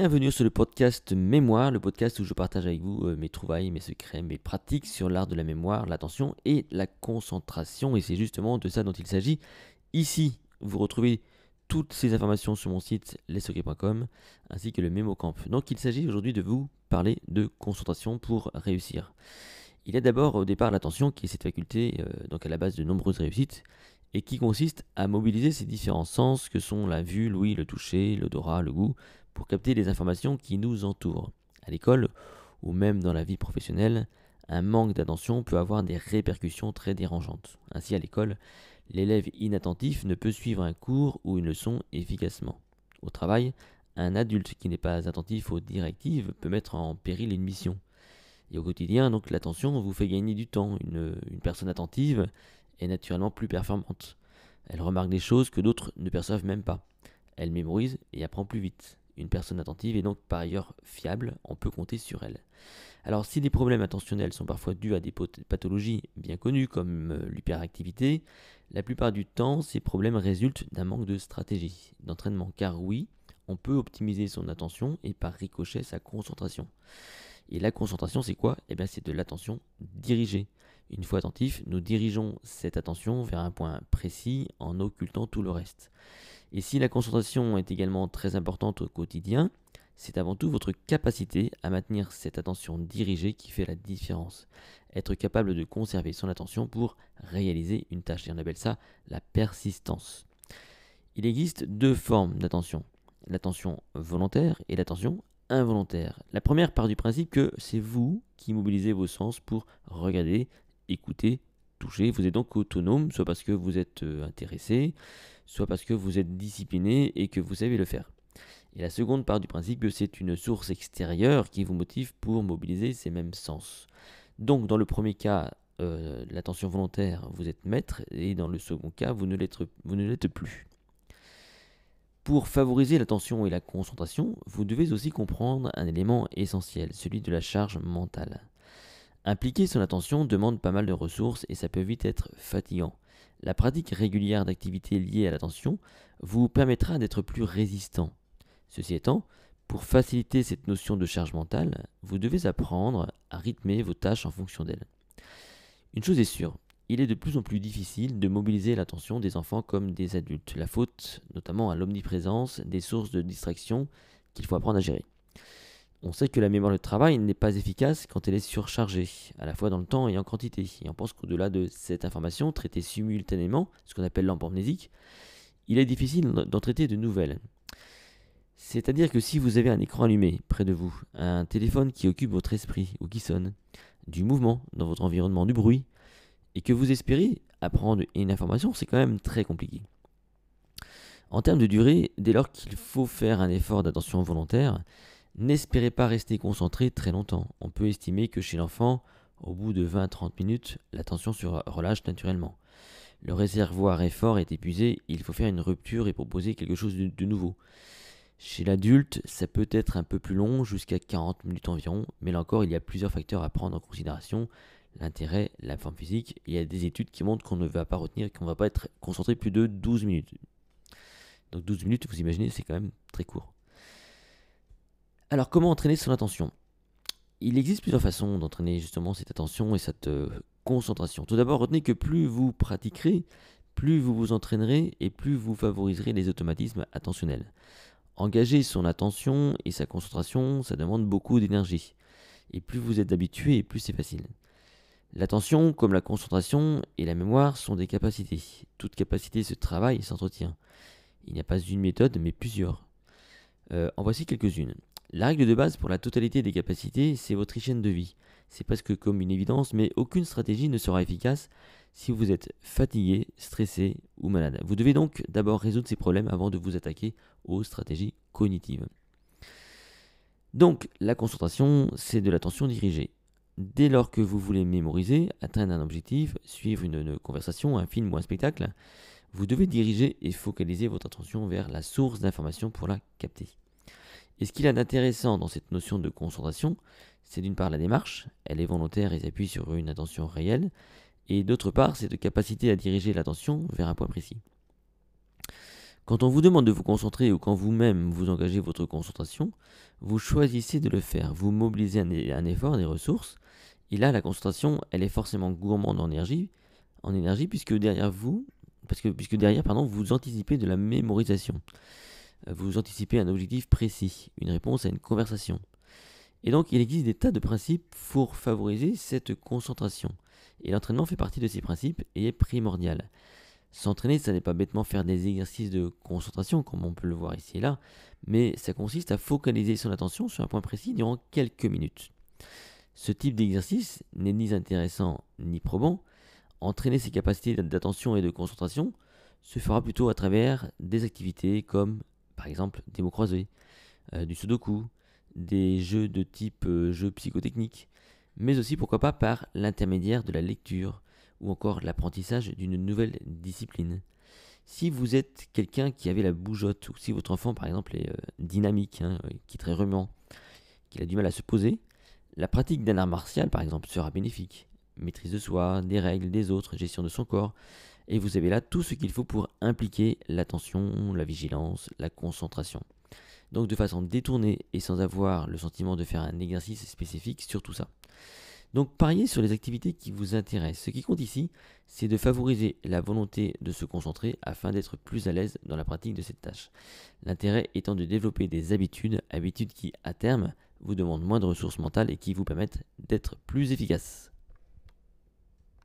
Bienvenue sur le podcast Mémoire, le podcast où je partage avec vous euh, mes trouvailles, mes secrets, mes pratiques sur l'art de la mémoire, l'attention et la concentration. Et c'est justement de ça dont il s'agit. Ici, vous retrouvez toutes ces informations sur mon site lesocrets.com ainsi que le MemoCamp. Donc il s'agit aujourd'hui de vous parler de concentration pour réussir. Il y a d'abord au départ l'attention qui est cette faculté euh, donc à la base de nombreuses réussites et qui consiste à mobiliser ces différents sens que sont la vue, l'ouïe, le toucher, l'odorat, le goût pour capter les informations qui nous entourent. À l'école, ou même dans la vie professionnelle, un manque d'attention peut avoir des répercussions très dérangeantes. Ainsi, à l'école, l'élève inattentif ne peut suivre un cours ou une leçon efficacement. Au travail, un adulte qui n'est pas attentif aux directives peut mettre en péril une mission. Et au quotidien, donc l'attention vous fait gagner du temps. Une, une personne attentive est naturellement plus performante. Elle remarque des choses que d'autres ne perçoivent même pas. Elle mémorise et apprend plus vite. Une personne attentive est donc par ailleurs fiable, on peut compter sur elle. Alors si les problèmes attentionnels sont parfois dus à des pathologies bien connues comme euh, l'hyperactivité, la plupart du temps ces problèmes résultent d'un manque de stratégie, d'entraînement, car oui, on peut optimiser son attention et par ricochet sa concentration. Et la concentration c'est quoi? Eh bien c'est de l'attention dirigée. Une fois attentif, nous dirigeons cette attention vers un point précis en occultant tout le reste. Et si la concentration est également très importante au quotidien, c'est avant tout votre capacité à maintenir cette attention dirigée qui fait la différence. Être capable de conserver son attention pour réaliser une tâche. Et on appelle ça la persistance. Il existe deux formes d'attention. L'attention volontaire et l'attention involontaire. La première part du principe que c'est vous qui mobilisez vos sens pour regarder, écouter, toucher. Vous êtes donc autonome, soit parce que vous êtes euh, intéressé, soit parce que vous êtes discipliné et que vous savez le faire. Et la seconde part du principe que c'est une source extérieure qui vous motive pour mobiliser ces mêmes sens. Donc dans le premier cas, euh, l'attention volontaire, vous êtes maître, et dans le second cas, vous ne l'êtes plus. Pour favoriser l'attention et la concentration, vous devez aussi comprendre un élément essentiel, celui de la charge mentale. Impliquer son attention demande pas mal de ressources et ça peut vite être fatigant. La pratique régulière d'activités liées à l'attention vous permettra d'être plus résistant. Ceci étant, pour faciliter cette notion de charge mentale, vous devez apprendre à rythmer vos tâches en fonction d'elle. Une chose est sûre, il est de plus en plus difficile de mobiliser l'attention des enfants comme des adultes, la faute notamment à l'omniprésence des sources de distraction qu'il faut apprendre à gérer. On sait que la mémoire de travail n'est pas efficace quand elle est surchargée, à la fois dans le temps et en quantité. Et on pense qu'au-delà de cette information traitée simultanément, ce qu'on appelle l'amnésique, il est difficile d'en traiter de nouvelles. C'est-à-dire que si vous avez un écran allumé près de vous, un téléphone qui occupe votre esprit ou qui sonne, du mouvement dans votre environnement, du bruit, et que vous espérez apprendre une information, c'est quand même très compliqué. En termes de durée, dès lors qu'il faut faire un effort d'attention volontaire, N'espérez pas rester concentré très longtemps. On peut estimer que chez l'enfant, au bout de 20-30 minutes, l'attention se relâche naturellement. Le réservoir est fort, est épuisé, il faut faire une rupture et proposer quelque chose de, nouveau. Chez l'adulte, ça peut être un peu plus long, jusqu'à 40 minutes environ, mais là encore, il y a plusieurs facteurs à prendre en considération. L'intérêt, la forme physique, il y a des études qui montrent qu'on ne va pas retenir, qu'on ne va pas être concentré plus de 12 minutes. Donc 12 minutes, vous imaginez, c'est quand même très court. Alors comment entraîner son attention? Il existe plusieurs façons d'entraîner justement cette attention et cette euh, concentration. Tout d'abord, retenez que plus vous pratiquerez, plus vous vous entraînerez et plus vous favoriserez les automatismes attentionnels. Engager son attention et sa concentration, ça demande beaucoup d'énergie. Et plus vous êtes habitué, plus c'est facile. L'attention, comme la concentration et la mémoire, sont des capacités. Toute capacité se travaille et s'entretient. Il n'y a pas une méthode, mais plusieurs. Euh, en voici quelques-unes. La règle de base pour la totalité des capacités, c'est votre hygiène de vie. C'est presque comme une évidence, mais aucune stratégie ne sera efficace si vous êtes fatigué, stressé ou malade. Vous devez donc d'abord résoudre ces problèmes avant de vous attaquer aux stratégies cognitives. Donc, la concentration, c'est de l'attention dirigée. Dès lors que vous voulez mémoriser, atteindre un objectif, suivre une, conversation, un film ou un spectacle, vous devez diriger et focaliser votre attention vers la source d'information pour la capter. Et ce qu'il a d'intéressant dans cette notion de concentration, c'est d'une part la démarche, elle est volontaire et s'appuie sur une attention réelle, et d'autre part, cette capacité à diriger l'attention vers un point précis. Quand on vous demande de vous concentrer ou quand vous-même vous engagez votre concentration, vous choisissez de le faire, vous mobilisez un, effort, des ressources, et là la concentration, elle est forcément gourmande en énergie, en énergie puisque derrière vous, parce que, puisque derrière pardon, vous anticipez de la mémorisation, vous anticipez un objectif précis, une réponse à une conversation. Et donc il existe des tas de principes pour favoriser cette concentration. Et l'entraînement fait partie de ces principes et est primordial. S'entraîner, ça n'est pas bêtement faire des exercices de concentration, comme on peut le voir ici et là, mais ça consiste à focaliser son attention sur un point précis durant quelques minutes. Ce type d'exercice n'est ni intéressant ni probant. Entraîner ses capacités d'attention et de concentration se fera plutôt à travers des activités comme, par exemple, des mots croisés, euh, du sudoku, des jeux de type euh, jeu psychotechnique, mais aussi pourquoi pas par l'intermédiaire de la lecture ou encore l'apprentissage d'une nouvelle discipline. Si vous êtes quelqu'un qui avait la bougeotte, ou si votre enfant par exemple est euh, dynamique, hein, euh, qui est très remuant, qu'il a du mal à se poser, la pratique d'un art martial par exemple sera bénéfique. Maîtrise de soi, des règles, des autres, gestion de son corps, et vous avez là tout ce qu'il faut pour impliquer l'attention, la vigilance, la concentration. Donc de façon détournée et sans avoir le sentiment de faire un exercice spécifique sur tout ça. Donc pariez sur les activités qui vous intéressent. Ce qui compte ici, c'est de favoriser la volonté de se concentrer afin d'être plus à l'aise dans la pratique de cette tâche. L'intérêt étant de développer des habitudes, habitudes qui à terme vous demandent moins de ressources mentales et qui vous permettent d'être plus efficace.